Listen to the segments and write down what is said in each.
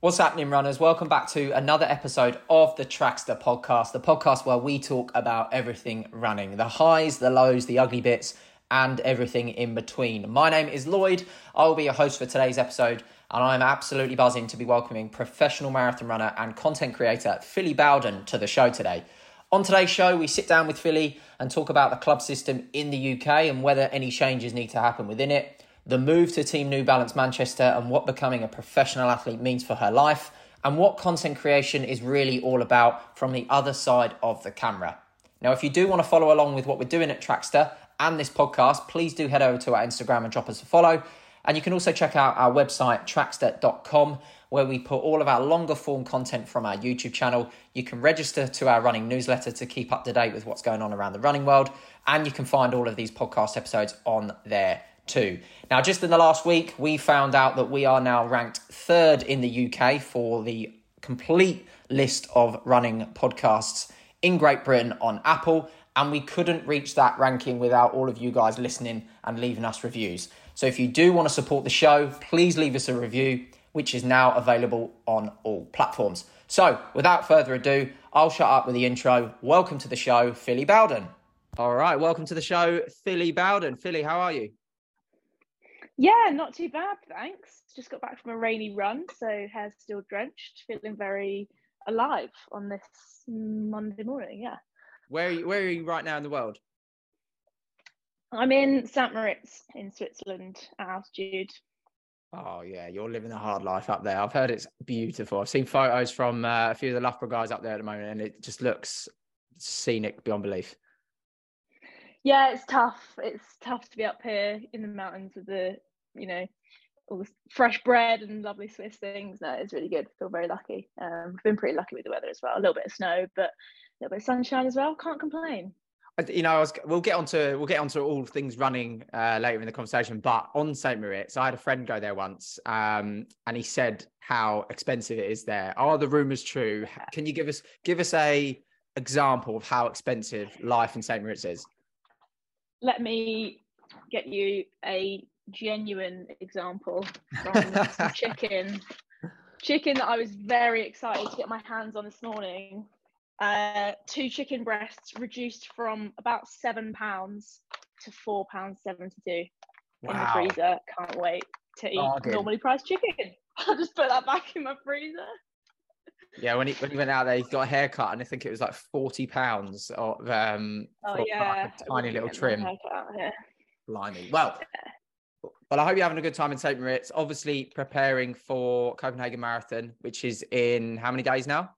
What's happening, runners? Welcome back to another episode of the Trackstaa podcast, the podcast where we talk about everything running the highs, the lows, the ugly bits, and everything in between. My name is Lloyd. I will be your host for today's episode, and I'm absolutely buzzing to be welcoming professional marathon runner and content creator Philly Bowden to the show today. On today's show, we sit down with Philly and talk about the club system in the UK and whether any changes need to happen within it the move to Team New Balance Manchester and what becoming a professional athlete means for her life, and what content creation is really all about from the other side of the camera. Now, if you do want to follow along with what we're doing at Trackstaa and this podcast, please do head over to our Instagram and drop us a follow. And you can also check out our website, trackstaa.com, where we put all of our longer form content from our YouTube channel. You can register to our running newsletter to keep up to date with what's going on around the running world. And you can find all of these podcast episodes on there too. Now, just in the last week, we found out that we are now ranked third in the UK for the complete list of running podcasts in Great Britain on Apple. And we couldn't reach that ranking without all of you guys listening and leaving us reviews. So if you do want to support the show, please leave us a review, which is now available on all platforms. So without further ado, I'll shut up with the intro. Welcome to the show, Philly Bowden. All right, welcome to the show, Philly Bowden. Philly, how are you? Yeah, not too bad, thanks. Just got back from a rainy run, so hair's still drenched, feeling very alive on this Monday morning. Yeah. Where are you, where are you right now in the world? I'm in St. Moritz in Switzerland at altitude. Oh yeah, you're living a hard life up there. I've heard it's beautiful. I've seen photos from uh, a few of the Loughborough guys up there at the moment, and it just looks scenic beyond belief. Yeah, it's tough. It's tough to be up here in the mountains with the, you know, all the fresh bread and lovely Swiss things. No, it's really good. I Feel very lucky. Um, we've been pretty lucky with the weather as well. A little bit of snow, but a little bit of sunshine as well. Can't complain. You know, was, we'll get onto we'll get onto all things running uh, later in the conversation. But on St. Moritz, I had a friend go there once, um, and he said how expensive it is there. Are the rumours true? Can you give us give us a example of how expensive life in St. Moritz is? Let me get you a genuine example from chicken. Chicken that I was very excited to get my hands on this morning. Uh, two chicken breasts reduced from about seven pounds to four pounds seventy-two wow. in the freezer. Can't wait to eat Bargain. normally priced chicken. I'll just put that back in my freezer. Yeah, when he when he went out there, he got a haircut, and I think it was like forty pounds of um, oh, yeah. like a tiny little trim. Blimey. Well, yeah. well, I hope you're having a good time in St. Moritz. Obviously, preparing for Copenhagen Marathon, which is in how many days now?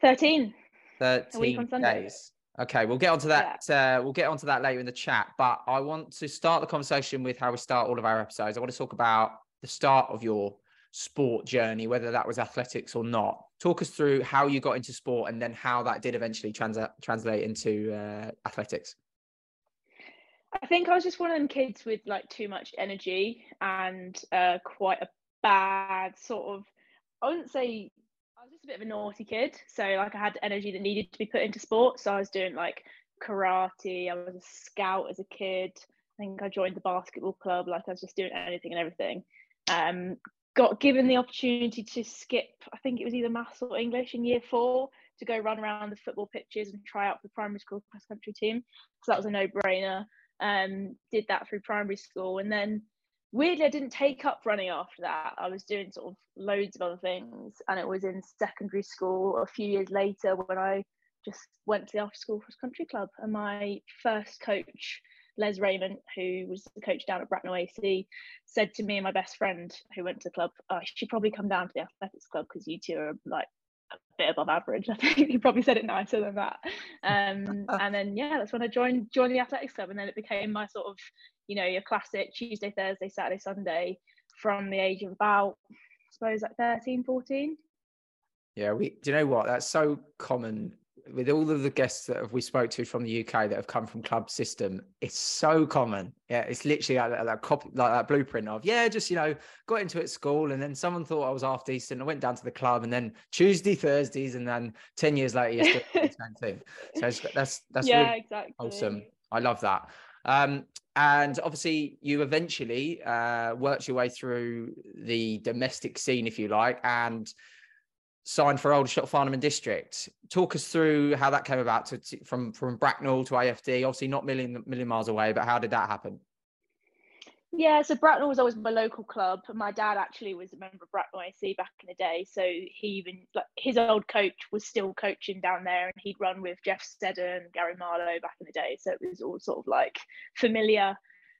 Thirteen. Thirteen days. Okay, we'll get onto that. Yeah. Uh, we'll get onto that later in the chat. But I want to start the conversation with how we start all of our episodes. I want to talk about the start of your sport journey, whether that was athletics or not. Talk us through how you got into sport and then how that did eventually trans- translate into uh, athletics. I think I was just one of them kids with like too much energy and uh, quite a bad sort of, I wouldn't say, I was just a bit of a naughty kid. So, like, I had energy that needed to be put into sport. So, I was doing like karate, I was a scout as a kid. I think I joined the basketball club, like, I was just doing anything and everything. Um, got given the opportunity to skip, I think it was either maths or English in year four to go run around the football pitches and try out for the primary school cross country team. So that was a no brainer. Um, did that through primary school. And then weirdly, I didn't take up running after that. I was doing sort of loads of other things. And it was in secondary school a few years later when I just went to the after school cross country club. And my first coach Les Raymond, who was the coach down at Bracknell AC, said to me and my best friend who went to the club, oh, I should probably come down to the athletics club because you two are like a bit above average. I think he probably said it nicer than that. Um, and then yeah, that's when I joined joined the athletics club, and then it became my sort of, you know, your classic Tuesday, Thursday, Saturday, Sunday from the age of about, I suppose, like 13, 14. Yeah, we. Do you know what? That's so common with all of the guests that we spoke to from the UK that have come from club system, it's so common. Yeah, it's literally like that, copy, like that blueprint of yeah, just you know, got into it at school, and then someone thought I was half decent. I went down to the club, and then Tuesday, Thursdays, and then ten years later, you're still the same thing. So that's that's yeah, really exactly awesome. I love that. Um, and obviously you eventually uh, worked your way through the domestic scene, if you like, and signed for Aldershot Farnham and District. Talk us through how that came about to, to, from from Bracknell to AFD. Obviously, not million million miles away, but how did that happen? Yeah, so Bracknell was always my local club. My dad actually was a member of Bracknell AC back in the day, so he even like his old coach was still coaching down there, and he'd run with Jeff Seddon, Gary Marlowe back in the day. So it was all sort of like familiar.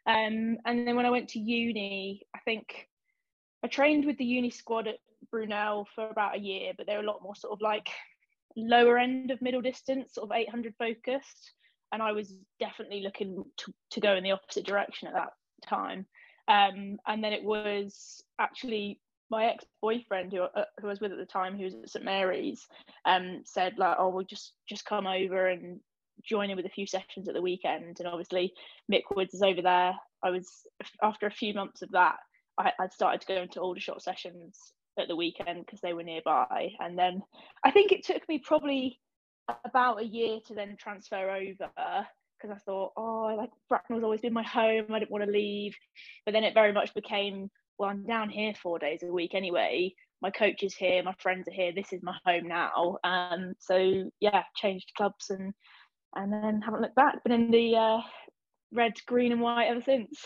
Um, and then when I went to uni, I think I trained with the uni squad at Brunel for about a year, but they're a lot more sort of like lower end of middle distance, sort of 800 focused. And I was definitely looking to, to go in the opposite direction at that time. Um, and then it was actually my ex-boyfriend who, uh, who I was with at the time, who was at St Mary's, um, said like, "Oh, we'll just just come over and join in with a few sessions at the weekend." And obviously, Mick Woods is over there. I was after a few months of that, I, would started to go into Aldershot sessions at the weekend because they were nearby. And then I think it took me probably about a year to then transfer over because I thought, oh, like Bracknell's always been my home. I didn't want to leave. But then it very much became, well, I'm down here four days a week anyway. My coach is here, my friends are here. This is my home now. Um, so yeah, changed clubs and and then haven't looked back. Been in the uh, red, green, and white ever since.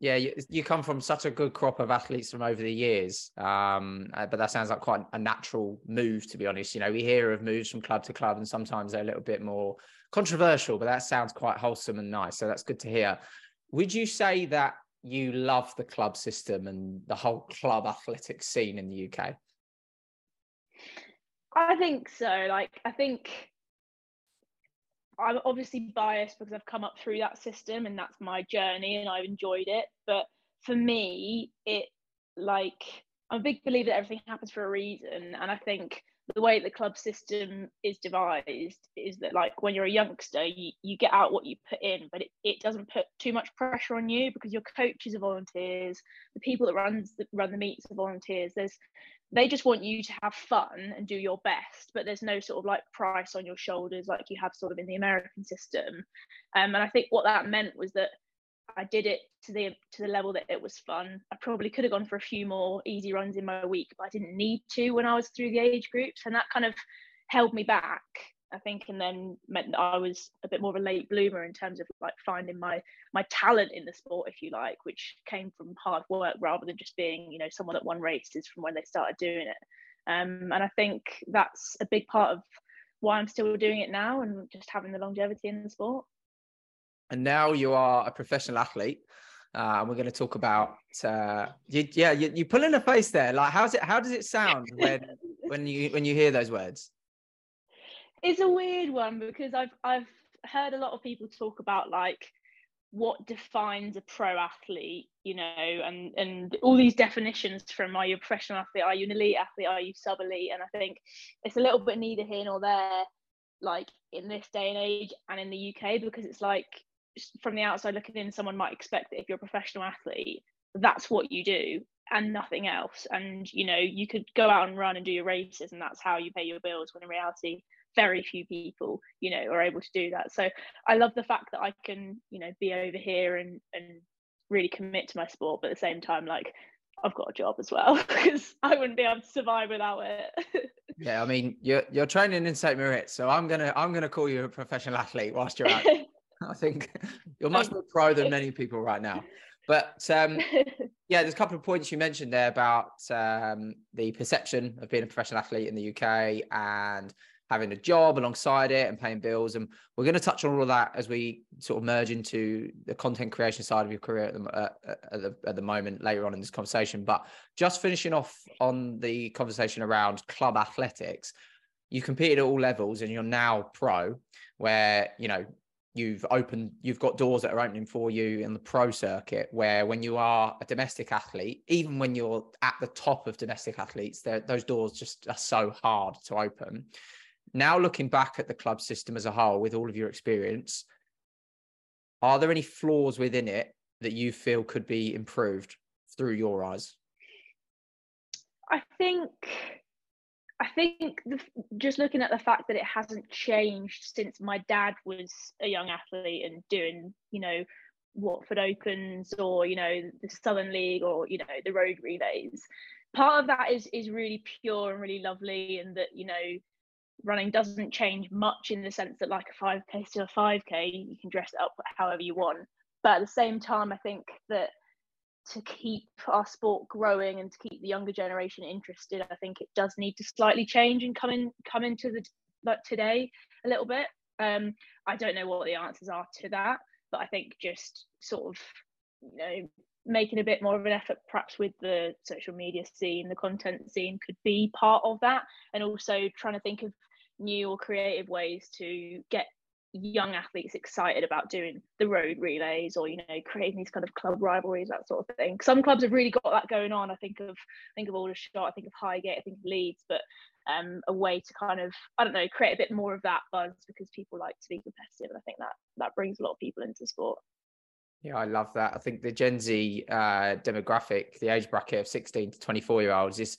Yeah, you, you, come from such a good crop of athletes from over the years, um, uh, but that sounds like quite a natural move, to be honest. You know, we hear of moves from club to club, and sometimes they're a little bit more controversial, but that sounds quite wholesome and nice. So that's good to hear. Would you say that you love the club system and the whole club athletic scene in the UK? I think so. Like, I think I'm obviously biased because I've come up through that system and that's my journey and I've enjoyed it. But for me, it like I'm a big believer that everything happens for a reason. And I think the way the club system is devised is that like when you're a youngster you, you get out what you put in but it, it doesn't put too much pressure on you because your coaches are volunteers the people that runs run the meets are volunteers. There's they just want you to have fun and do your best but there's no sort of like price on your shoulders like you have sort of in the american system. Um, and i think what that meant was that i did it to the to the level that it was fun i probably could have gone for a few more easy runs in my week but i didn't need to when i was through the age groups and that kind of held me back I think, and then meant that I was a bit more of a late bloomer in terms of like finding my my talent in the sport, if you like, which came from hard work rather than just being, you know, someone that won races from when they started doing it. Um, and I think that's a big part of why I'm still doing it now and just having the longevity in the sport. And now you are a professional athlete. Uh, and we're going to talk about uh, you, yeah you, you pull in a face there. Like how's it how does it sound when when you when you hear those words? It's a weird one because I've I've heard a lot of people talk about like what defines a pro athlete, you know, and and all these definitions from are you a professional athlete, are you an elite athlete, are you sub elite, and I think it's a little bit neither here nor there, like in this day and age and in the UK because it's like from the outside looking in, someone might expect that if you're a professional athlete, that's what you do and nothing else, and you know you could go out and run and do your races and that's how you pay your bills. When in reality, very few people you know are able to do that. So i love the fact that i can you know be over here and and really commit to my sport but at the same time like i've got a job as well because i wouldn't be able to survive without it. Yeah i mean you're you're training in st moritz so i'm gonna i'm gonna call you a professional athlete whilst you're out i think you're much more pro than many people right now but um, yeah, there's a couple of points you mentioned there about um, the perception of being a professional athlete in the UK and having a job alongside it and paying bills. And we're going to touch on all of that as we sort of merge into the content creation side of your career at the, uh, at the, at the moment later on in this conversation. But just finishing off on the conversation around club athletics, you competed at all levels and you're now pro, where, you know, you've opened you've got doors that are opening for you in the pro circuit where when you are a domestic athlete even when you're at the top of domestic athletes those doors just are so hard to open. Now looking back at the club system as a whole with all of your experience are there any flaws within it that you feel could be improved through your eyes? I think i think the, just looking at the fact that it hasn't changed since my dad was a young athlete and doing you know Watford Opens or you know the Southern League or you know the road relays. Part of that is is really pure and really lovely, and that you know running doesn't change much in the sense that like a 5k to a 5k you can dress it up however you want but at the same time i think that to keep our sport growing and to keep the younger generation interested i think it does need to slightly change and come in come into the like today a little bit. Um i don't know what the answers are to that but i think just sort of you know making a bit more of an effort perhaps with the social media scene the content scene could be part of that. And also trying to think of new or creative ways to get young athletes excited about doing the road relays or you know creating these kind of club rivalries that sort of thing. Some clubs have really got that going on. I think of I think of aldershot i think of highgate i think of leeds but um, a way to kind of i don't know create a bit more of that buzz because people like to be competitive and i think that that brings a lot of people into sport. Yeah, I love that. I think the Gen Z uh, demographic, the age bracket of 16 to 24 year olds, is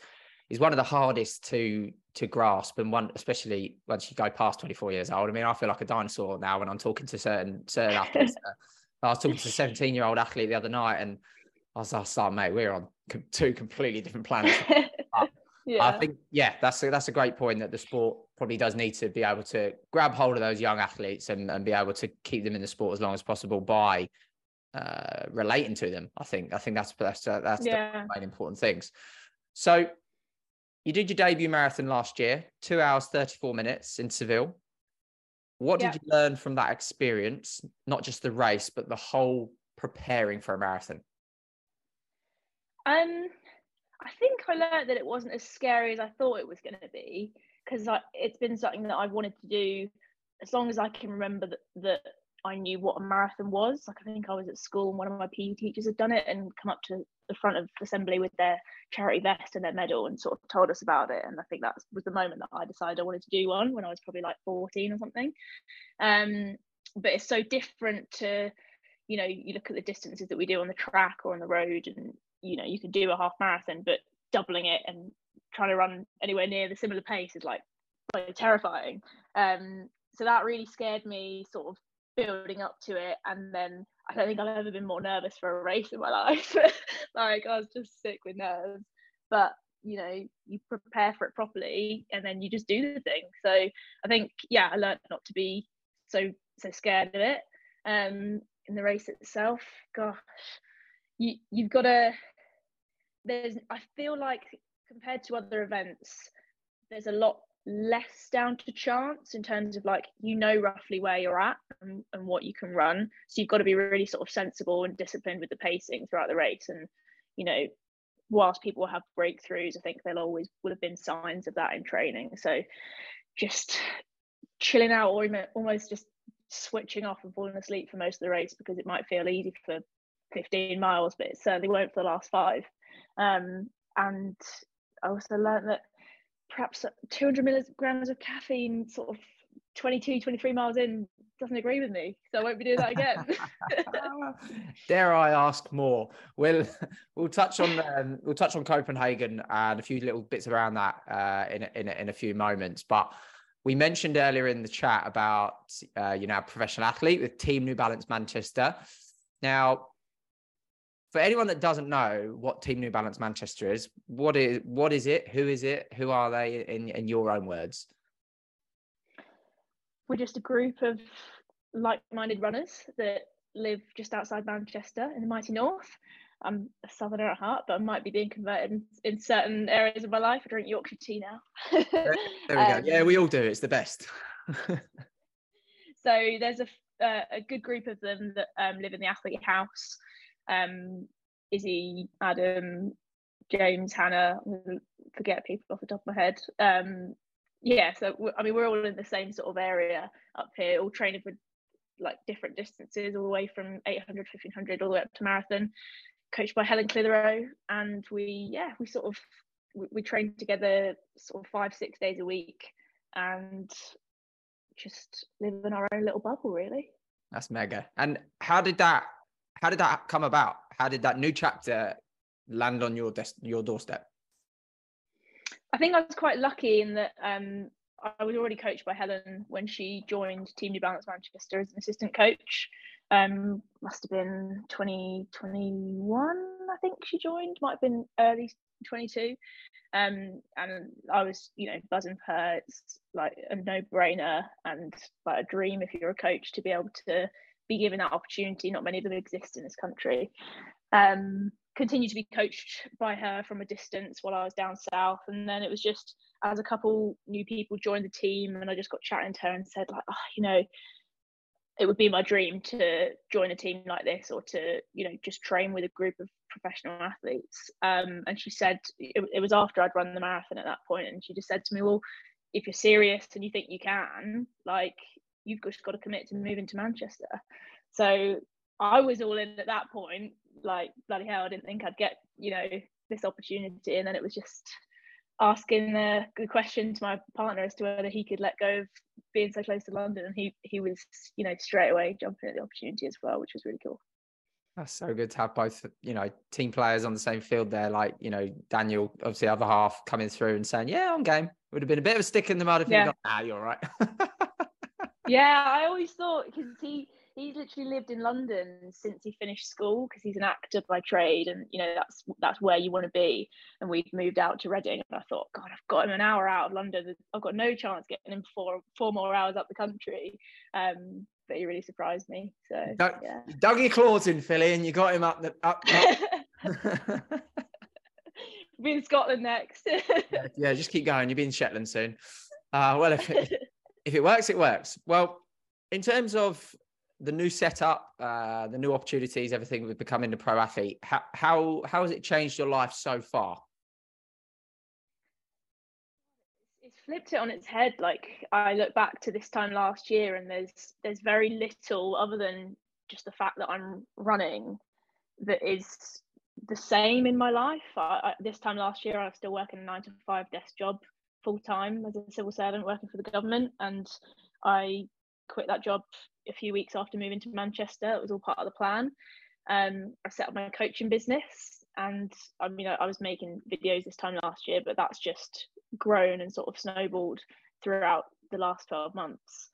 is one of the hardest to to grasp and one especially once you go past 24 years old. I mean i feel like a dinosaur now when i'm talking to certain certain athletes. I was talking to a 17 year old athlete the other night and i was like oh, mate we're on two completely different planets. Yeah. i think yeah that's a, that's a great point that the sport probably does need to be able to grab hold of those young athletes and, and be able to keep them in the sport as long as possible by uh, relating to them i think. I think that's that's that's yeah. the main important things. So you did your debut marathon last year, two hours, 34 minutes in Seville. What did you learn from that experience? Not just the race, but the whole preparing for a marathon? Um, I think I learned that it wasn't as scary as I thought it was going to be because it's been something that I've wanted to do as long as I can remember that, that I knew what a marathon was. Like I think I was at school and one of my PE teachers had done it and come up to the front of assembly with their charity vest and their medal and sort of told us about it. And I think that was the moment that I decided I wanted to do one when I was probably like 14 or something. Um, but it's so different to, you know, you look at the distances that we do on the track or on the road, and you know, you can do a half marathon, but doubling it and trying to run anywhere near the similar pace is like terrifying. Um, so that really scared me sort of building up to it and then I don't think I've ever been more nervous for a race in my life. like I was just sick with nerves. But you know, you prepare for it properly and then you just do the thing. So I think, yeah, I learned not to be so so scared of it. Um in the race itself, gosh, you you've gotta there's I feel like compared to other events, there's a lot less down to chance in terms of like you know roughly where you're at and, and, what you can run. So you've got to be really sort of sensible and disciplined with the pacing throughout the race. And you know whilst people have breakthroughs i think there'll always would have been signs of that in training. So just chilling out or almost just switching off and falling asleep for most of the race because it might feel easy for 15 miles but it certainly won't for the last five. Um, and i also learned that perhaps 200 milligrams of caffeine sort of 22 23 miles in doesn't agree with me so i won't be doing that again. Dare i ask more? We'll we'll touch on um, we'll touch on copenhagen and a few little bits around that uh, in, in, in a few moments but we mentioned earlier in the chat about uh, you know professional athlete with team new balance manchester. Now for anyone that doesn't know what Team New Balance Manchester is, what is what is it? Who is it? Who are they in, in your own words? We're just a group of like-minded runners that live just outside Manchester in the mighty north. I'm a southerner at heart, but I might be being converted in, in certain areas of my life. I drink Yorkshire tea now. there, we um, go. Yeah, we all do. It's the best. so there's a, uh, a good group of them that um, live in the athlete house um, Izzy, Adam, James, Hannah. forget people off the top of my head. Um, yeah, so I mean, we're all in the same sort of area up here, all training for like different distances, all the way from 800, 1500, all the way up to marathon. Coached by Helen Clitheroe, and we yeah, we sort of we, we train together sort of five six days a week, and just live in our own little bubble, really. That's mega. And how did that how did that come about? How did that new chapter land on your desk, your doorstep? I think I was quite lucky in that um, I was already coached by Helen when she joined Team New Balance Manchester as an assistant coach. Um, must have been 2021, I think she joined. Might have been early 22. Um, and I was, you know, buzzing for her. It's like a no-brainer and like a dream if you're a coach to be able to be given that opportunity. Not many of them exist in this country. Um, continued to be coached by her from a distance while I was down south, and then it was just as a couple new people joined the team, and I just got chatting to her and said like, oh, you know, it would be my dream to join a team like this or to you know just train with a group of professional athletes um, and she said it, it, was after i'd run the marathon at that point and she just said to me well if you're serious and you think you can like you've just got to commit to moving to manchester so i was all in at that point like bloody hell i didn't think i'd get you know this opportunity and then it was just asking the, the question to my partner as to whether he could let go of being so close to London, and he he was you know straight away jumping at the opportunity as well, which was really cool. That's so good to have both, you know, team players on the same field there. Like, you know, Daniel, obviously, other half coming through and saying, "Yeah, on game." Would have been a bit of a stick in the mud if yeah. you got, ah, you're right. yeah, I always thought because he he's literally lived in London since he finished school because he's an actor by trade, and you know that's that's where you want to be. And we've moved out to Reading, and I thought, God, I've got him an hour out of London. I've got no chance getting him four four more hours up the country. Um, but he really surprised me. So dug, yeah. dug your claws in, Philly, and you got him up the up. up. be in Scotland next. yeah, yeah, just keep going. You'll be in Shetland soon. Uh, well, if it, if it works, it works. Well, in terms of the new setup, uh, the new opportunities, everything with becoming a pro athlete, how, how, how has it changed your life so far? It's flipped it on its head. Like I look back to this time last year and there's, there's very little other than just the fact that I'm running that is the same in my life. I, I, this time last year, I was still working a nine to five desk job full time as a civil servant working for the government. And I quit that job a few weeks after moving to Manchester. It was all part of the plan. Um, I set up my coaching business, and I mean, I, I was making videos this time last year, but that's just grown and sort of snowballed throughout the last 12 months.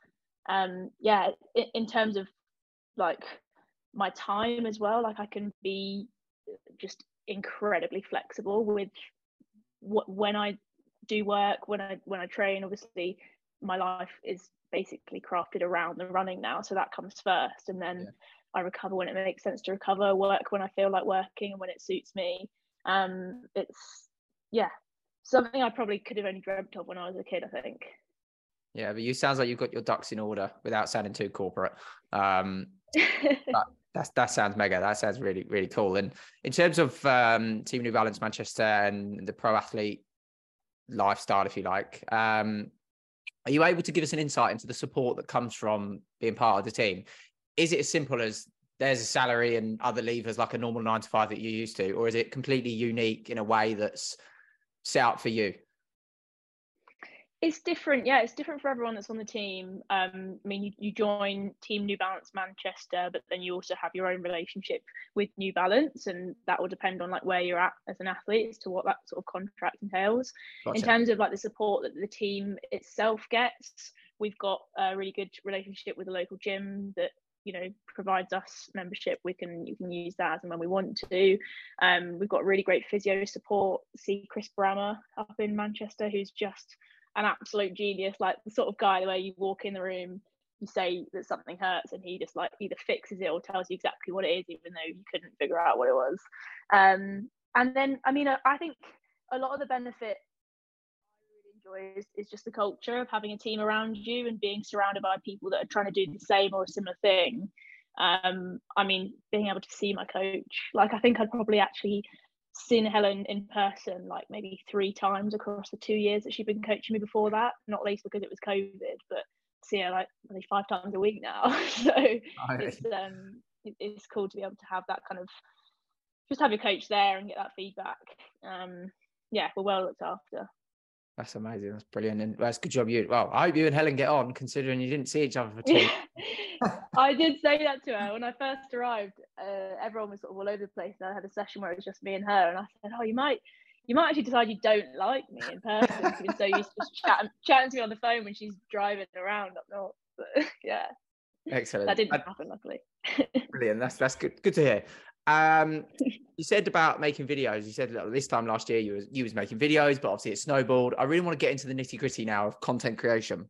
Um, yeah, in, in terms of like my time as well, like I can be just incredibly flexible with what when I do work, when I when I train. Obviously, my life is basically crafted around the running now. So that comes first. And then yeah. I recover when it makes sense to recover, work when I feel like working and when it suits me. Um, it's, yeah, something I probably could have only dreamt of when I was a kid, I think. Yeah, but you sounds like you've got your ducks in order without sounding too corporate. Um, that's that sounds mega. That sounds really really cool. And in terms of um, Team New Balance Manchester and the pro athlete lifestyle, if you like, um, are you able to give us an insight into the support that comes from being part of the team? Is it as simple as there's a salary and other levers like a normal nine to five that you're used to, or is it completely unique in a way that's set up for you? It's different, yeah. It's different for everyone that's on the team. Um, I mean, you, you join Team New Balance Manchester, but then you also have your own relationship with New Balance, and that will depend on like where you're at as an athlete as to what that sort of contract entails. Gotcha. In terms of like the support that the team itself gets, we've got a really good relationship with a local gym that you know provides us membership we can you can use that as and when we want to um, we've got really great physio support see chris brammer up in manchester who's just an absolute genius, like the sort of guy where you walk in the room, you say that something hurts, and he just like either fixes it or tells you exactly what it is, even though you couldn't figure out what it was. Um, and then, I mean, I think a lot of the benefit I really enjoy is, is just the culture of having a team around you and being surrounded by people that are trying to do the same or a similar thing. Um, I mean, being able to see my coach, like I think I'd probably actually seen Helen in person like maybe three times across the two years that she'd been coaching me before that. Not least because it was COVID, but see her like maybe five times a week now. so it's um it's cool to be able to have that kind of just have your coach there and get that feedback. Um yeah, we're well looked after. That's amazing. That's brilliant. And that's good job you. Well, I hope you and Helen get on, considering you didn't see each other for two. I did say that to her when I first arrived. Uh, everyone was sort of all over the place, and I had a session where it was just me and her. And I said, "Oh, you might, you might actually decide you don't like me in person, because so used to just chatting, chatting to me on the phone when she's driving around up north." But yeah. Excellent. that didn't happen, luckily. Brilliant. That's that's good. Good to hear. Um, you said about making videos. You said this time last year you was you was making videos, but obviously it snowballed. I really want to get into the nitty gritty now of content creation.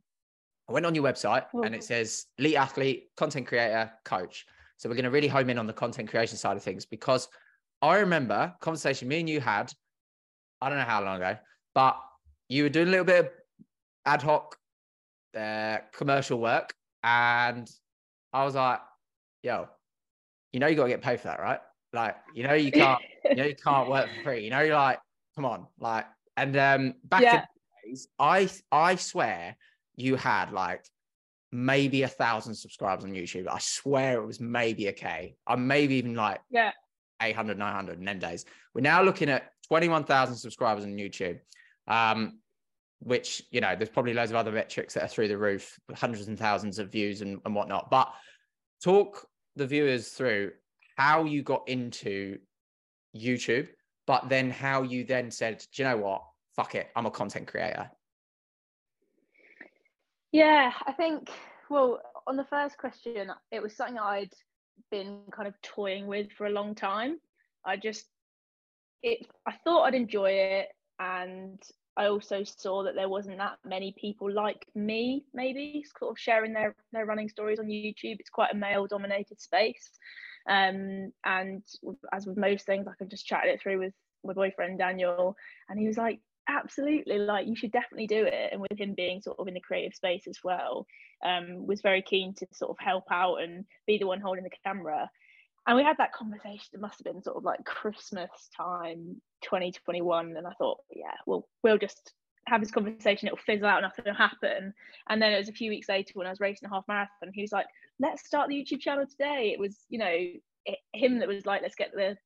I went on your website and it Oh. says elite athlete, content creator, coach. So we're going to really home in on the content creation side of things because I remember conversation me and you had. I don't know how long ago, but you were doing a little bit of ad hoc uh, commercial work, and I was like, "Yo, you know you got to get paid for that, right? Like, you know you can't, you know you can't work for free. You know you're like, come on, like." And um, back Yeah. in the days, I I swear you had like maybe a thousand subscribers on YouTube. I swear it was maybe a K. I'm maybe even like Yeah. 800, 900 in them days. We're now looking at 21,000 subscribers on YouTube, um, which, you know, there's probably loads of other metrics that are through the roof, hundreds and thousands of views and, and whatnot. But talk the viewers through how you got into YouTube, but then how you then said, do you know what? Fuck it. I'm a content creator. Yeah, I think, well, on the first question, it was something I'd been kind of toying with for a long time. I just, it, I thought I'd enjoy it. And I also saw that there wasn't that many people like me, maybe sort of sharing their, their running stories on YouTube. It's quite a male dominated space. Um, and as with most things, I could just chat it through with my boyfriend, Daniel, and he was like, absolutely like you should definitely do it and with him being sort of in the creative space as well um was very keen to sort of help out and be the one holding the camera and we had that conversation it must have been sort of like christmas time 2021 and i thought yeah well we'll just have this conversation it'll fizzle out nothing will happen. And then it was a few weeks later when i was racing a half marathon he was like let's start the youtube channel today. It was you know it, him that was like let's get the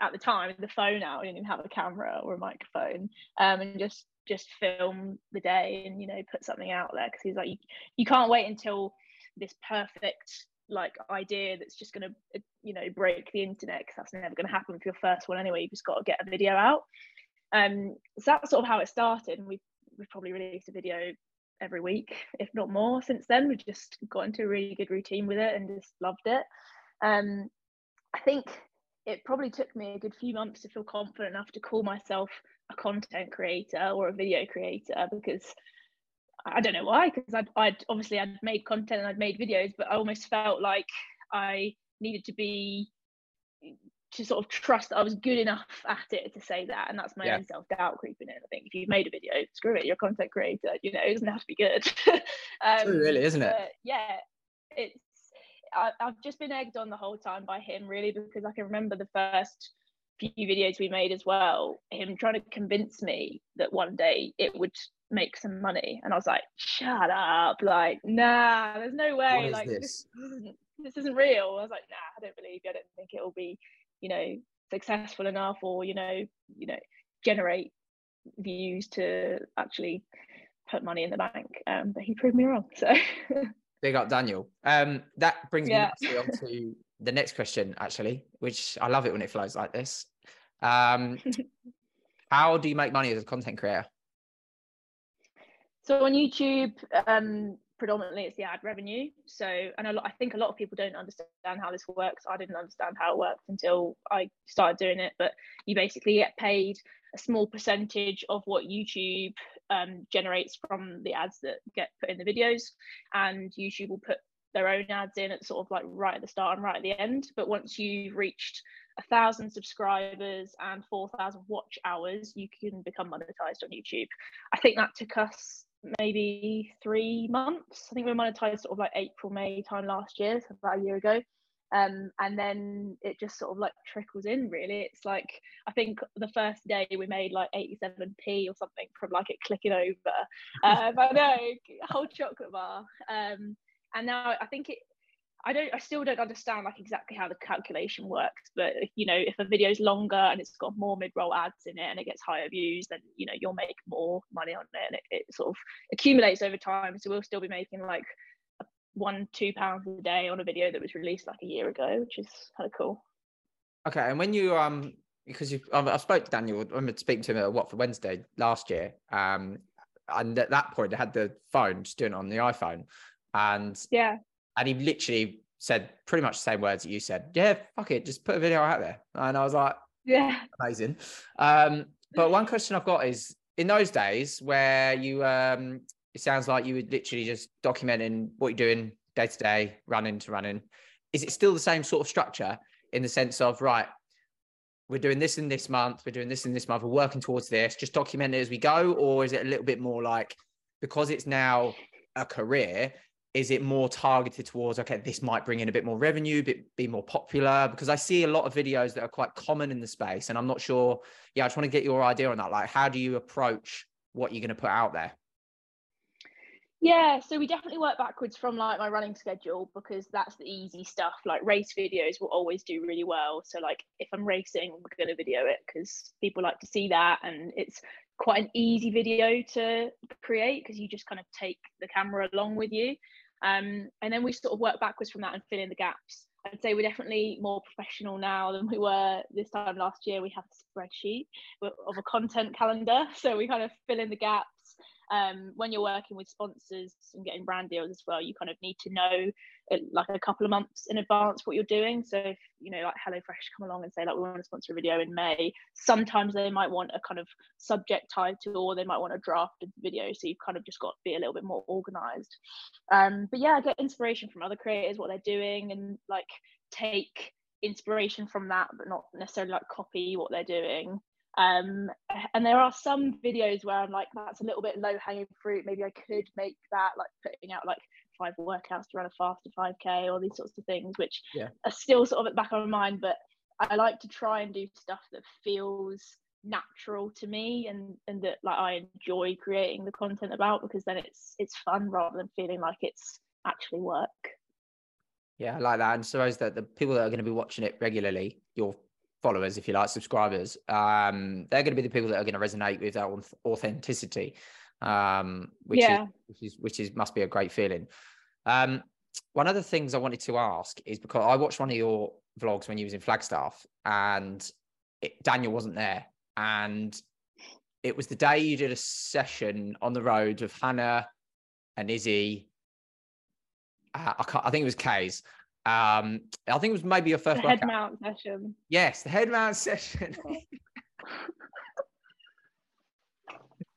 at the time the phone out I didn't even have a camera or a microphone um, and just just film the day and you know put something out there. Because he's like you, you can't wait until this perfect like idea that's just going to you know break the internet because that's never going to happen for your first one anyway you've just got to get a video out. Um so that's sort of how it started and we've we've probably released a video every week if not more since then. We've just got into a really good routine with it and just loved it. Um i think it probably took me a good few months to feel confident enough to call myself a content creator or a video creator because I don't know why because I'd, I'd obviously I'd made content and I'd made videos but I almost felt like I needed to be to sort of trust that I was good enough at it to say that and that's my Yeah. own self-doubt creeping in I think if you've made a video screw it you're a content creator you know it doesn't have to be good um, True, really, isn't it? yeah it's I, I've just been egged on the whole time by him really because I can remember the first few videos we made as well him trying to convince me that one day it would make some money and I was like shut up like nah there's no way is like this? this isn't this isn't real I was like nah I don't believe you I don't think it will be you know successful enough or you know you know generate views to actually put money in the bank um but he proved me wrong so Big up, Daniel. Um, that brings Yeah. me on to the next question, actually, which I love it when it flows like this. Um, how do you make money as a content creator? So on YouTube, um, predominantly it's the ad revenue. So, and a lot, I think a lot of people don't understand how this works. I didn't understand how it worked until I started doing it. But you basically get paid a small percentage of what YouTube um, generates from the ads that get put in the videos, and YouTube will put their own ads in at sort of like right at the start and right at the end. But once you've reached a thousand subscribers and 4,000 watch hours, you can become monetized on YouTube. I think that took us maybe three months. I think we monetized sort of like April, May time last year, so about a year ago. Um, and then it just sort of like trickles in really. It's like I think the first day we made like 87p or something from like it clicking over. Um, I know, a whole chocolate bar. Um, and now I think it I don't I still don't understand like exactly how the calculation works, but you know, if a video is longer and it's got more mid-roll ads in it and it gets higher views, then you know you'll make more money on it and it, it sort of accumulates over time. So we'll still be making like one, two pounds a day on a video that was released like a year ago, which is kind of cool. Okay, and when you um because you I spoke to Daniel, I remember speaking to him at Watford Wednesday last year. Um, and at that point, I had the phone just doing it on the iPhone, and Yeah. And he literally said pretty much the same words that you said. Yeah, fuck it, just put a video out there. And I was like, yeah, amazing. Um, but one question I've got is in those days where you, um, it sounds like you were literally just documenting what you're doing day to day, running to running. Is it still the same sort of structure in the sense of, right, we're doing this in this month, we're doing this in this month, we're working towards this, just document it as we go? Or is it a little bit more like, because it's now a career, is it more targeted towards okay this might bring in a bit more revenue bit, be more popular? Because i see a lot of videos that are quite common in the space and i'm not sure yeah i just want to get your idea on that. Like how do you approach what you're going to put out there? Yeah so we definitely work backwards from like my running schedule because that's the easy stuff. Like race videos will always do really well. So like if i'm racing we're going to video it because people like to see that and it's quite an easy video to create because you just kind of take the camera along with you um, and then we sort of work backwards from that and fill in the gaps. I'd say we're definitely more professional now than we were this time last year. We have a spreadsheet of a content calendar, so we kind of fill in the gaps um, when you're working with sponsors and getting brand deals as well, you kind of need to know uh, like a couple of months in advance what you're doing. So if you know, like HelloFresh come along and say like we want to sponsor a video in May, sometimes they might want a kind of subject title or they might want a draft of video. So you've kind of just got to be a little bit more organized. Um, but yeah, I get inspiration from other creators, what they're doing, and like take inspiration from that, but not necessarily like copy what they're doing. Um, and there are some videos where I'm like, that's a little bit low hanging fruit. Maybe I could make that, like putting out like five workouts to run a faster 5K or these sorts of things, which yeah. are still sort of at the back of my mind. But I like to try and do stuff that feels natural to me and and that like I enjoy creating the content about because then it's it's fun rather than feeling like it's actually work. Yeah, I like that. And suppose that the people that are going to be watching it regularly, your followers, if you like, subscribers, um, they're going to be the people that are going to resonate with that authenticity, um, which yeah. is which is which is must be a great feeling. Um, one of the things I wanted to ask is because I watched one of your vlogs when you was in Flagstaff, and it, Daniel wasn't there, and it was the day you did a session on the road with Hannah and Izzy. Uh, I, I, think it was Kay's, um, I think it was maybe your first the head mount session. Yes, the head mount session.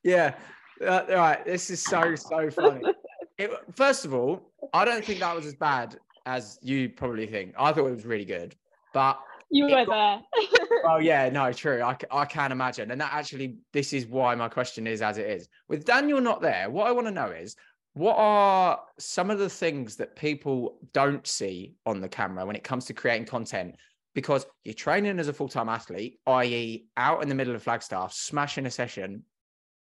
yeah. Uh, all right. This is so so funny. It, first of all, I don't think that was as bad as you probably think. I thought it was really good, but you were got, there. oh yeah, no, true. I, I can imagine, and that actually, this is why my question is as it is. With Daniel not there, what I want to know is what are some of the things that people don't see on the camera when it comes to creating content? Because you're training as a full time athlete, i.e., out in the middle of Flagstaff, smashing a session,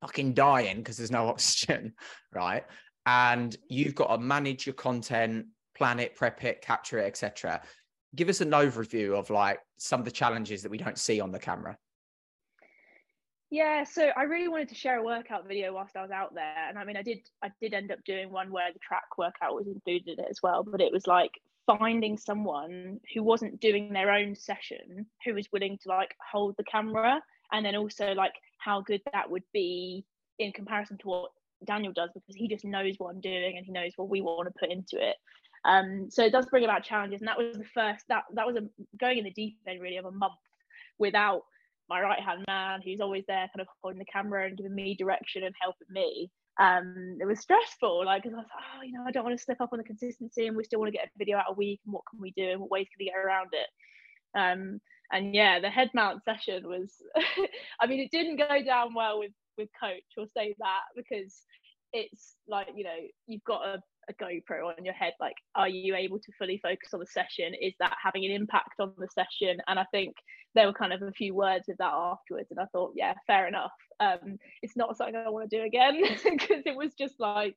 fucking dying because there's no oxygen, right? And you've got to manage your content, plan it, prep it, capture it, etc. Give us an overview of like some of the challenges that we don't see on the camera. Yeah, so I really wanted to share a workout video whilst I was out there, and I mean, I did, I did end up doing one where the track workout was included in it as well. But it was like finding someone who wasn't doing their own session, who was willing to like hold the camera, and then also like how good that would be in comparison to what Daniel does, because he just knows what I'm doing and he knows what we want to put into it. Um, so it does bring about challenges, and that was the first that that was a going in the deep end really of a month without my right hand man who's always there kind of holding the camera and giving me direction and helping me um it was stressful. Like because i was like oh you know i don't want to slip up on the consistency and we still want to get a video out a week and what can we do and what ways can we get around it? Um and yeah the head mount session was i mean it didn't go down well with with coach or say that because it's like you know you've got a a GoPro on your head, like, are you able to fully focus on the session? Is that having an impact on the session? And I think there were kind of a few words of that afterwards, and I thought, yeah, fair enough. Um, it's not something I want to do again because it was just like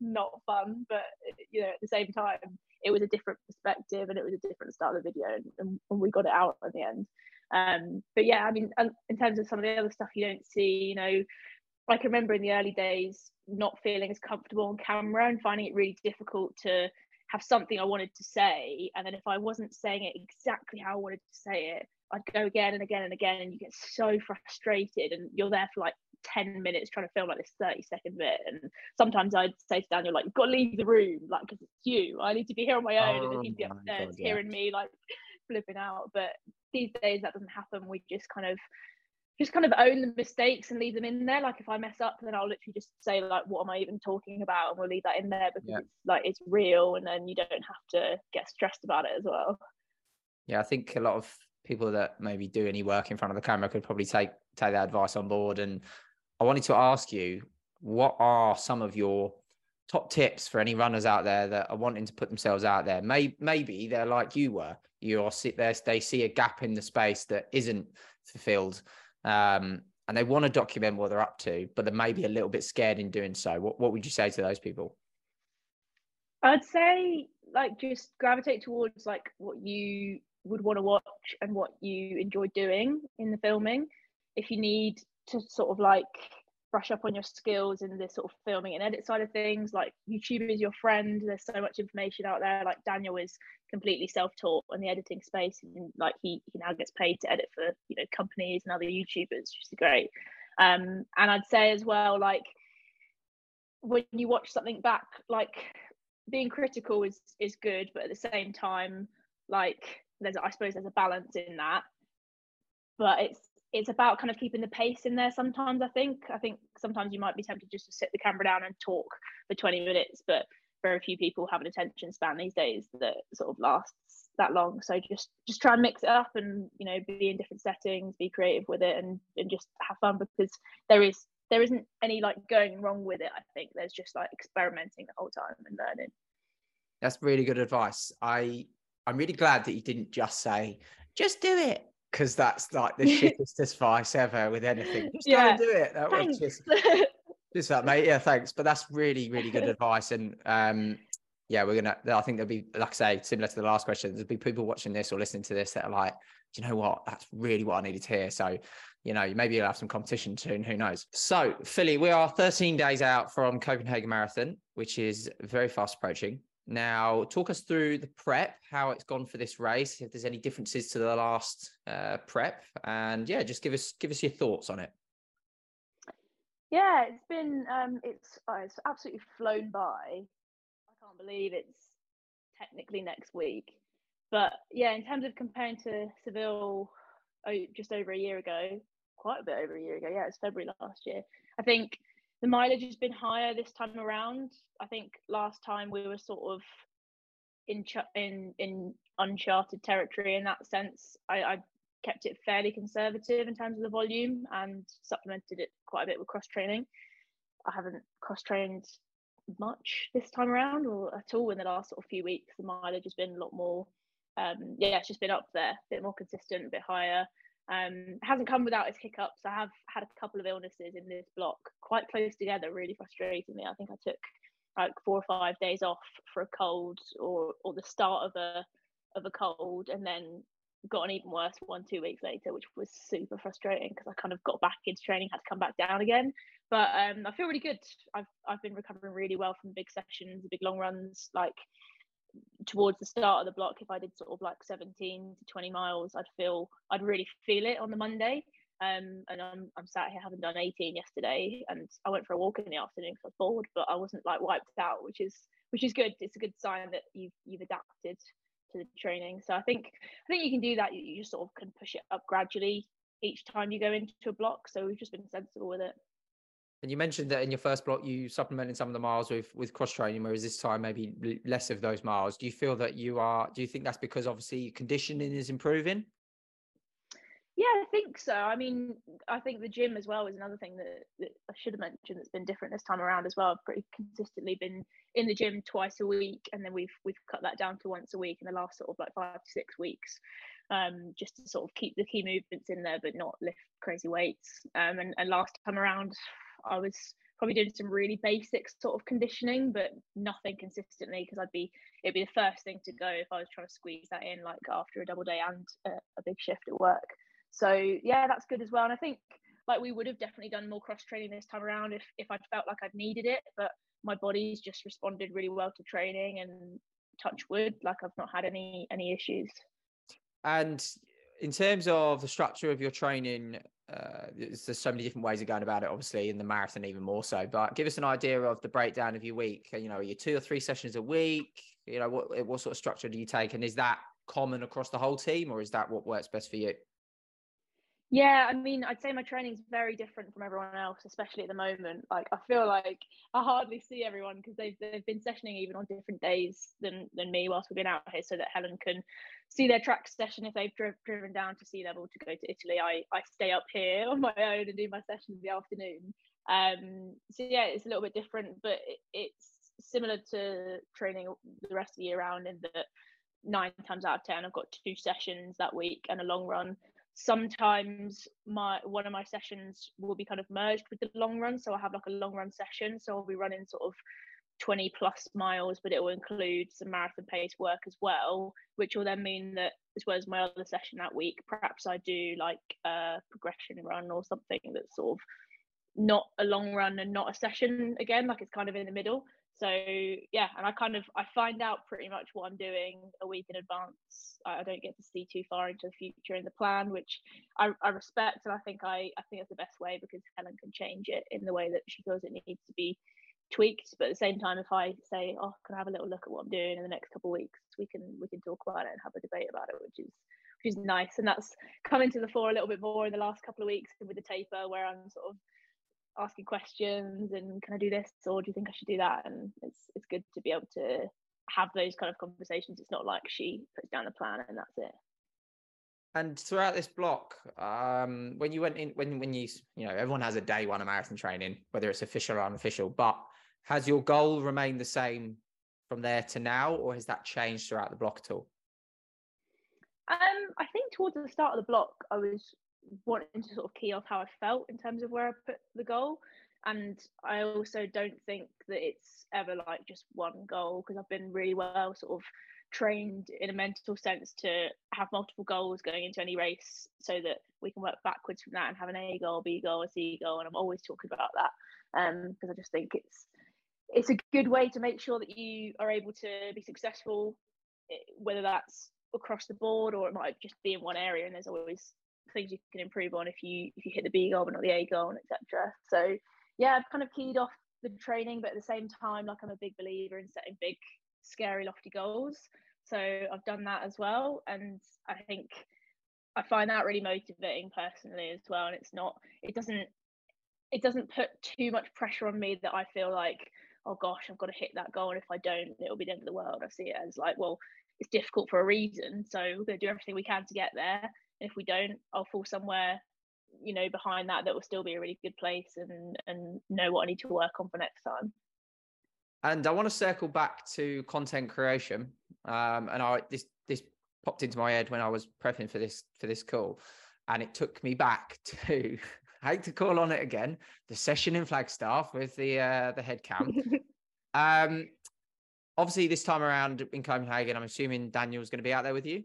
not fun, but you know, at the same time, it was a different perspective and it was a different style of video, and, and we got it out in the end. Um, but yeah, I mean, in terms of some of the other stuff you don't see, you know, I can remember in the early days not feeling as comfortable on camera and finding it really difficult to have something I wanted to say. And then if I wasn't saying it exactly how I wanted to say it, I'd go again and again and again, and you get so frustrated, and you're there for like 10 minutes trying to film like this 30 second bit. And sometimes I'd say to Daniel, like, you've got to leave the room, like, because it's you. I need to be here on my own. Oh, and then oh he'd be upstairs God, yeah. hearing me like flipping out. But these days that doesn't happen. We just kind of just kind of own the mistakes and leave them in there. Like if I mess up, then I'll literally just say like, "What am I even talking about?" and we'll leave that in there because yeah. it's like it's real, and then you don't have to get stressed about it as well. Yeah, I think a lot of people that maybe do any work in front of the camera could probably take take that advice on board. And I wanted to ask you, what are some of your top tips for any runners out there that are wanting to put themselves out there? Maybe, maybe they're like you were. You are sit there, they see a gap in the space that isn't fulfilled. Um, and they want to document what they're up to, but they're maybe a little bit scared in doing so. What what would you say to those people? I'd say like just gravitate towards like what you would want to watch and what you enjoy doing in the filming. If you need to sort of like brush up on your skills in this sort of filming and edit side of things, like YouTube is your friend. There's so much information out there. Like Daniel is completely self-taught in the editing space, and like he, he now gets paid to edit for you know companies and other YouTubers, which is great. Um, and I'd say as well, like when you watch something back, like being critical is is good, but at the same time, like there's I suppose there's a balance in that. But it's it's about kind of keeping the pace in there sometimes, I think. I think sometimes you might be tempted just to sit the camera down and talk for 20 minutes, but very few people have an attention span these days that sort of lasts that long. So just just try and mix it up and you know be in different settings, be creative with it and and just have fun because there is there isn't any like going wrong with it. I think there's just like experimenting the whole time and learning. That's really good advice. I I'm really glad that you didn't just say, just do it. Because that's like the shittest advice ever with anything. Just yeah. do it. That was just, just that, mate. Yeah, thanks. But that's really, really good advice. And um, yeah, we're gonna. I think there'll be, like I say, similar to the last question. There'll be people watching this or listening to this that are like, do you know what? That's really what I needed to hear. So, you know, maybe you'll have some competition soon. Who knows? So, Philly, we are 13 days out from Copenhagen Marathon, which is very fast approaching. Now, talk us through the prep, how it's gone for this race, if there's any differences to the last uh, prep, and yeah, just give us give us your thoughts on it. Yeah, it's been um, it's oh, it's absolutely flown by. I can't believe it's technically next week, but yeah, in terms of comparing to Seville, oh, just over a year ago, quite a bit over a year ago. Yeah, it's February last year. I think the mileage has been higher this time around. I think last time we were sort of in ch- in in uncharted territory in that sense. I, I kept it fairly conservative in terms of the volume and supplemented it quite a bit with cross training. I haven't cross trained much this time around or at all in the last sort of few weeks. The mileage has been a lot more um yeah, it's just been up there, a bit more consistent, a bit higher. Um, hasn't come without its hiccups. I have had a couple of illnesses in this block, quite close together, really frustrating me. I think I took like four or five days off for a cold or or the start of a of a cold, and then got an even worse one two weeks later, which was super frustrating because I kind of got back into training, had to come back down again. But um, I feel really good. I've I've been recovering really well from big sessions, big long runs, like towards the start of the block, if I did sort of like 17 to 20 miles, I'd feel I'd really feel it on the Monday. Um, and I'm I'm sat here having done 18 yesterday, and I went for a walk in the afternoon because I was bored, but I wasn't like wiped out, which is which is good. It's a good sign that you've you've adapted to the training. So I think I think you can do that. You, you just sort of can push it up gradually each time you go into a block. So we've just been sensible with it. And you mentioned that in your first block, you supplemented some of the miles with with cross training, whereas this time maybe less of those miles. Do you feel that you are? Do you think that's because obviously conditioning is improving? Yeah, I think so. I mean, I think the gym as well is another thing that, that I should have mentioned that's been different this time around as well. I've pretty consistently been in the gym twice a week, and then we've we've cut that down to once a week in the last sort of like five to six weeks, um, just to sort of keep the key movements in there, but not lift crazy weights. Um, and, and last time around, I was probably doing some really basic sort of conditioning, but nothing consistently because I'd be it'd be the first thing to go if I was trying to squeeze that in like after a double day and a, a big shift at work. So yeah, that's good as well. And I think like we would have definitely done more cross training this time around if if I'd felt like I'd needed it, but my body's just responded really well to training and touch wood, like I've not had any any issues. And in terms of the structure of your training uh, there's so many different ways of going about it, obviously, in the marathon, even more so. But give us an idea of the breakdown of your week. You know, your two or three sessions a week. You know, what what sort of structure do you take, and is that common across the whole team, or is that what works best for you? Yeah, I mean, I'd say my training is very different from everyone else, especially at the moment. Like, I feel like I hardly see everyone because they've they've been sessioning even on different days than than me whilst we've been out here, so that Helen can see their track session if they've dri- driven down to sea level to go to Italy. I I stay up here on my own and do my session in the afternoon. Um, so yeah, it's a little bit different, but it, it's similar to training the rest of the year round in that nine times out of ten I've got two sessions that week and a long run sometimes my one of my sessions will be kind of merged with the long run so i have like a long run session so i'll be running sort of 20 plus miles but it will include some marathon pace work as well which will then mean that as well as my other session that week perhaps i do like a progression run or something that's sort of not a long run and not a session again like it's kind of in the middle. So yeah and i kind of i find out pretty much what i'm doing a week in advance. I, don't get to see too far into the future in the plan which I, I respect and i think i i think it's the best way because helen can change it in the way that she feels it needs to be tweaked but at the same time if i say oh can i have a little look at what i'm doing in the next couple of weeks we can we can talk about it and have a debate about it which is which is nice and that's coming to the fore a little bit more in the last couple of weeks with the taper where i'm sort of asking questions and can I do this or do you think I should do that? And it's it's good to be able to have those kind of conversations. It's not like she puts down the plan and that's it. And throughout this block, um, when you went in, when when you you know everyone has a day one of marathon training, whether it's official or unofficial, but has your goal remained the same from there to now, or has that changed throughout the block at all? Um, I think towards the start of the block, I was wanting to sort of key off how I felt in terms of where I put the goal. And I also don't think that it's ever like just one goal because I've been really well sort of trained in a mental sense to have multiple goals going into any race so that we can work backwards from that and have an A goal, B goal, a C goal. And I'm always talking about that um, because I just think it's it's a good way to make sure that you are able to be successful, eh, whether that's across the board or it might just be in one area. And there's always things you can improve on if you if you hit the B goal but not the A goal, etc. So yeah, I've kind of keyed off the training, but at the same time, like I'm a big believer in setting big, scary, lofty goals. So I've done that as well, and I think I find that really motivating personally as well. And it's not, it doesn't, it doesn't put too much pressure on me that I feel like, oh gosh, I've got to hit that goal, and if I don't, it'll be the end of the world. I see it as like, well, it's difficult for a reason, so we're going to do everything we can to get there And if we don't, I'll fall somewhere, you know, behind that that will still be a really good place and and know what I need to work on for next time. And I want to circle back to content creation. Um, and I this this popped into my head when I was prepping for this for this call, and it took me back to hate to call on it again the session in Flagstaff with the uh, the head cam. um, obviously, this time around in Copenhagen, I'm assuming Daniel's going to be out there with you.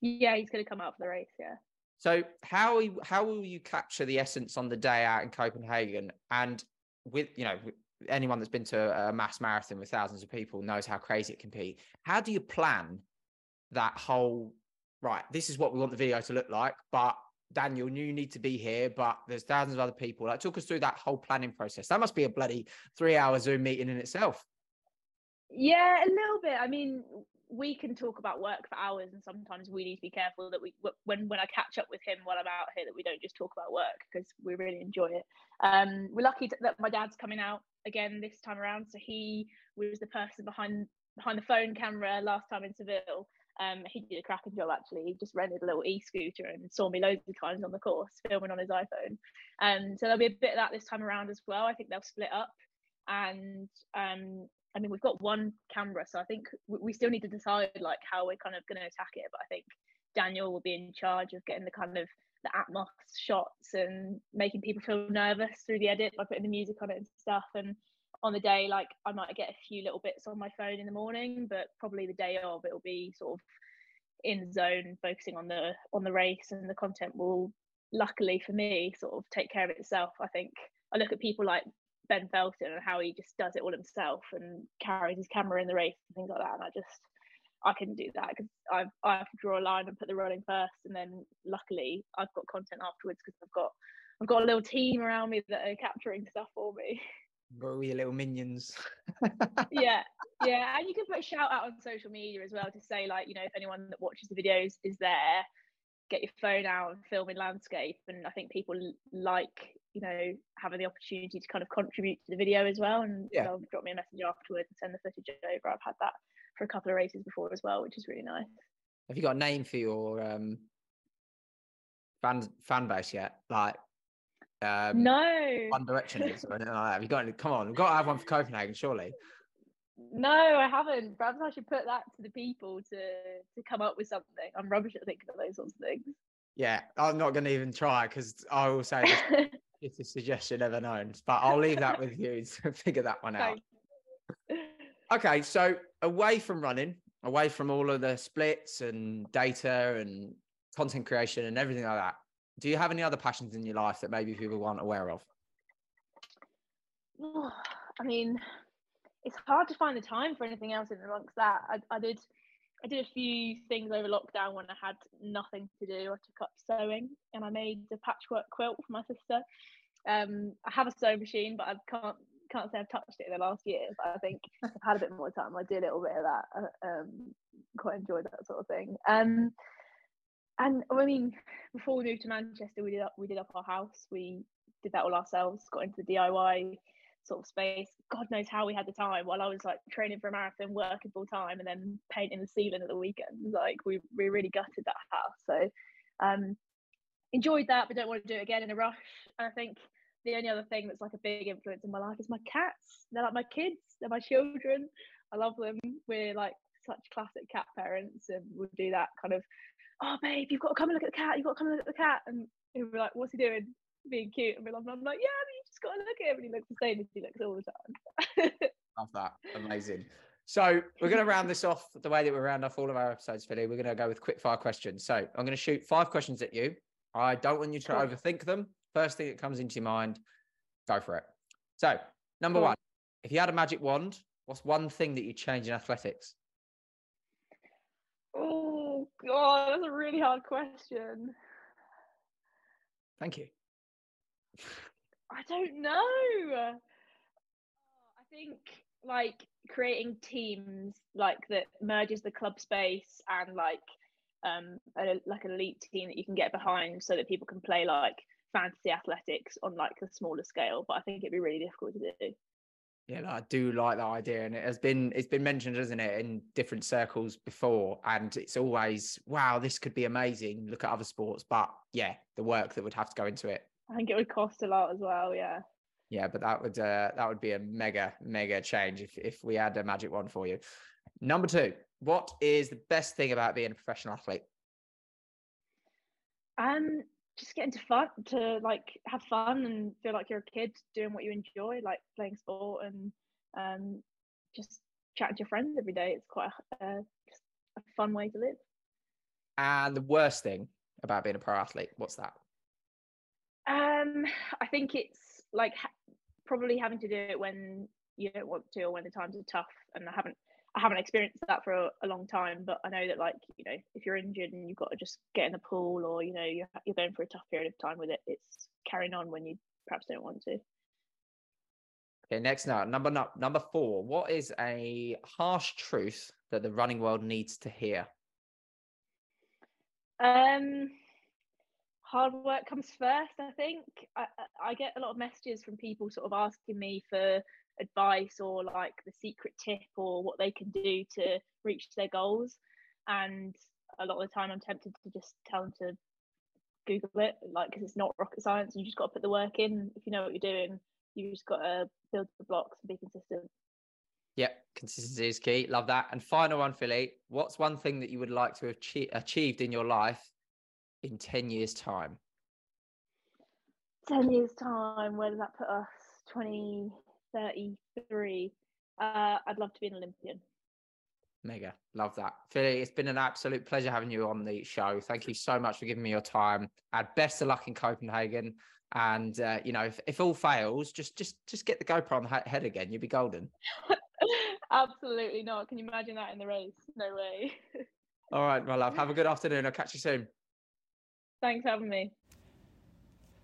Yeah, he's going to come out for the race. Yeah. So how how will you capture the essence on the day out in Copenhagen? And with you know anyone that's been to a mass marathon with thousands of people knows how crazy it can be. How do you plan that whole right? This is what we want the video to look like, but Daniel, knew you need to be here, but there's thousands of other people. Like, talk us through that whole planning process. That must be a bloody three-hour Zoom meeting in itself. Yeah, a little bit. I mean, we can talk about work for hours and sometimes we need to be careful that we when when i catch up with him while i'm out here that we don't just talk about work because we really enjoy it um, we're lucky that my dad's coming out again this time around so he was the person behind behind the phone camera last time in seville um, he did a cracking job actually. He just rented a little e-scooter and saw me loads of times on the course filming on his iPhone. Um, so there'll be a bit of that this time around as well. I think they'll split up, and um, I mean, we've got one camera, so I think we still need to decide like how we're kind of going to attack it. But I think Daniel will be in charge of getting the kind of the atmos shots and making people feel nervous through the edit by putting the music on it and stuff. And on the day, like I might get a few little bits on my phone in the morning, but probably the day of it'll be sort of in zone, focusing on the on the race, and the content will, luckily for me, sort of take care of itself. I think I look at people like Ben Felton and how he just does it all himself and carries his camera in the race and things like that. And I just, I couldn't do that because I I have to draw a line and put the running first, and then luckily I've got content afterwards because I've got I've got a little team around me that are capturing stuff for me. Got all your little minions. yeah, yeah, and you can put a shout out on social media as well to say like you know if anyone that watches the videos is there, get your phone out and film in landscape. And I think people like you know having the opportunity to kind of contribute to the video as well. And yeah. they'll drop me a message afterwards and send the footage over. I've had that for a couple of races before as well, which is really nice. Have you got a name for your um, fan fan base yet? Like um, no One Direction is or anything like that. Have you got any? Come on, we've got to have one for Copenhagen, surely. No, I haven't. Perhaps I should put that to the people to to come up with something. I'm rubbish at thinking of those sorts of things. Yeah, I'm not going to even try because I will say it's a suggestion ever known. But I'll leave that with you to figure that one out. Okay, so away from running, away from all of the splits and data and content creation and everything like that, do you have any other passions in your life that maybe people weren't aware of? I mean, it's hard to find the time for anything else in amongst that. I, I did I did a few things over lockdown when I had nothing to do. I took up sewing and I made a patchwork quilt for my sister. Um, I have a sewing machine, but I can't can't say I've touched it in the last year. But I think I've had a bit more time. I did a little bit of that. Uh, um, quite enjoyed that sort of thing. Um, and I mean, before we moved to Manchester, we did up we did up our house. We did that all ourselves. Got into the DIY sort of space. God knows how we had the time while I was like training for a marathon, working full time, and then painting the ceiling at the weekends. Like we we really gutted that house. So um, enjoyed that, but don't want to do it again in a rush. And I think the only other thing that's like a big influence in my life is my cats. They're like my kids. They're my children. I love them. We're like such classic cat parents, and we'll do that kind of. Oh, babe, you've got to come and look at the cat. You've got to come and look at the cat. And we're like, what's he doing? Being cute. And we're like, I'm like, yeah, but you just got to look at him and he looks the same as he looks all the time. Love that. Amazing. So we're going to round this off the way that we round off all of our episodes, Philly. We're going to go with quick fire questions. So I'm going to shoot five questions at you. I don't want you to cool. overthink them. First thing that comes into your mind, go for it. So number cool. one, if you had a magic wand, what's one thing that you change in athletics? Oh God, that's a really hard question. Thank you. I don't know. I think like creating teams like that merges the club space and like um a, like an elite team that you can get behind so that people can play like fantasy athletics on like a smaller scale but i think it'd be really difficult to do yeah i do like that idea and it has been it's been mentioned isn't it in different circles before and it's always wow this could be amazing look at other sports but yeah the work that would have to go into it I think it would cost a lot as well. Yeah. Yeah, but that would uh, that would be a mega mega change if if we had a magic wand for you. Number two, what is the best thing about being a professional athlete? Um, just getting to fun to like have fun and feel like you're a kid doing what you enjoy, like playing sport and um, just chatting to your friends every day. It's quite a, uh, a fun way to live. And the worst thing about being a pro athlete, what's that? Um, I think it's like ha- probably having to do it when you don't want to or when the times are tough. And I haven't I haven't experienced that for a, a, long time, but I know that like you know if you're injured and you've got to just get in the pool or you know you're you're going for a tough period of time with it, it's carrying on when you perhaps don't want to. Okay, next now number number four. What is a harsh truth that the running world needs to hear? Um, hard work comes first i think I, I get a lot of messages from people sort of asking me for advice or like the secret tip or what they can do to reach their goals and a lot of the time i'm tempted to just tell them to google it like because it's not rocket science you just got to put the work in if you know what you're doing you just got to build the blocks and be consistent Yep, consistency is key. Love that. And final one, Philly. What's one thing that you would like to have achieved in your life in 10 years' time? 10 years' time, where does that put us? 2033. Uh, I'd love to be an Olympian. Mega. Love that. Philly, it's been an absolute pleasure having you on the show. Thank you so much for giving me your time. And best of luck in Copenhagen. And uh, you know, if, if all fails, just just just get the GoPro on the head again. You'll be golden. Absolutely not. Can you imagine that in the race? No way. All right, my love. Have a good afternoon. I'll catch you soon. Thanks for having me.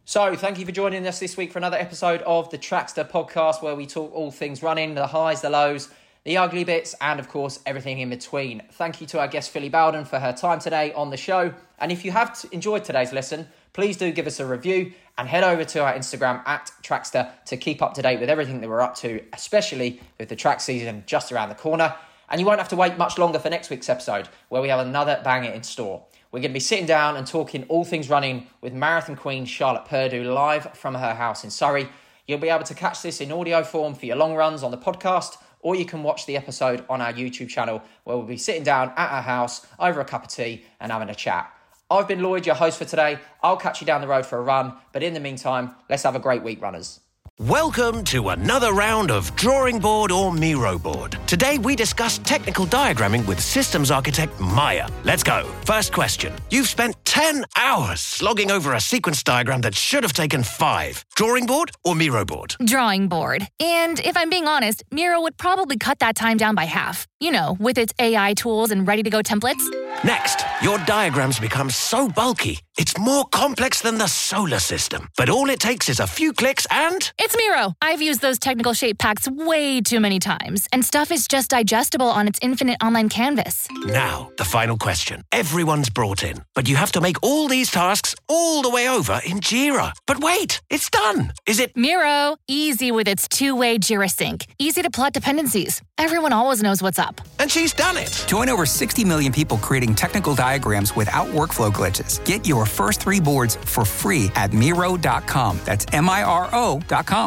So, thank you for joining us this week for another episode of the Trackstaa podcast, where we talk all things running, the highs, the lows, the ugly bits, and of course, everything in between. Thank you to our guest, Philly Bowden, for her time today on the show. And if you have enjoyed today's listen, please do give us a review and head over to our Instagram at Trackstaa to keep up to date with everything that we're up to, especially with the track season just around the corner. And you won't have to wait much longer for next week's episode, where we have another banger in store. We're going to be sitting down and talking all things running with marathon queen Charlotte Purdue live from her house in Surrey. You'll be able to catch this in audio form for your long runs on the podcast, or you can watch the episode on our YouTube channel where we'll be sitting down at our house over a cup of tea and having a chat. I've been Lloyd, your host for today. I'll catch you down the road for a run, but in the meantime, let's have a great week, runners. Welcome to another round of Drawing Board or Miro Board. Today we discuss technical diagramming with systems architect Maya. Let's go. First question. You've spent 10 hours slogging over a sequence diagram that should have taken five. Drawing board or Miro board? Drawing board. And if I'm being honest, Miro would probably cut that time down by half. You know, with its AI tools and ready to go templates. Next, your diagrams become so bulky, it's more complex than the solar system. But all it takes is a few clicks and. It's Miro. I've used those technical shape packs way too many times, and stuff is just digestible on its infinite online canvas. Now, the final question. Everyone's brought in, but you have to make all these tasks all the way over in Jira. But wait, it's done. Is it. Miro, easy with its two way Jira sync, easy to plot dependencies. Everyone always knows what's up. And she's done it. Join over 60 million people creating technical diagrams without workflow glitches. Get your first three boards for free at Miro.com. That's M I R O.com.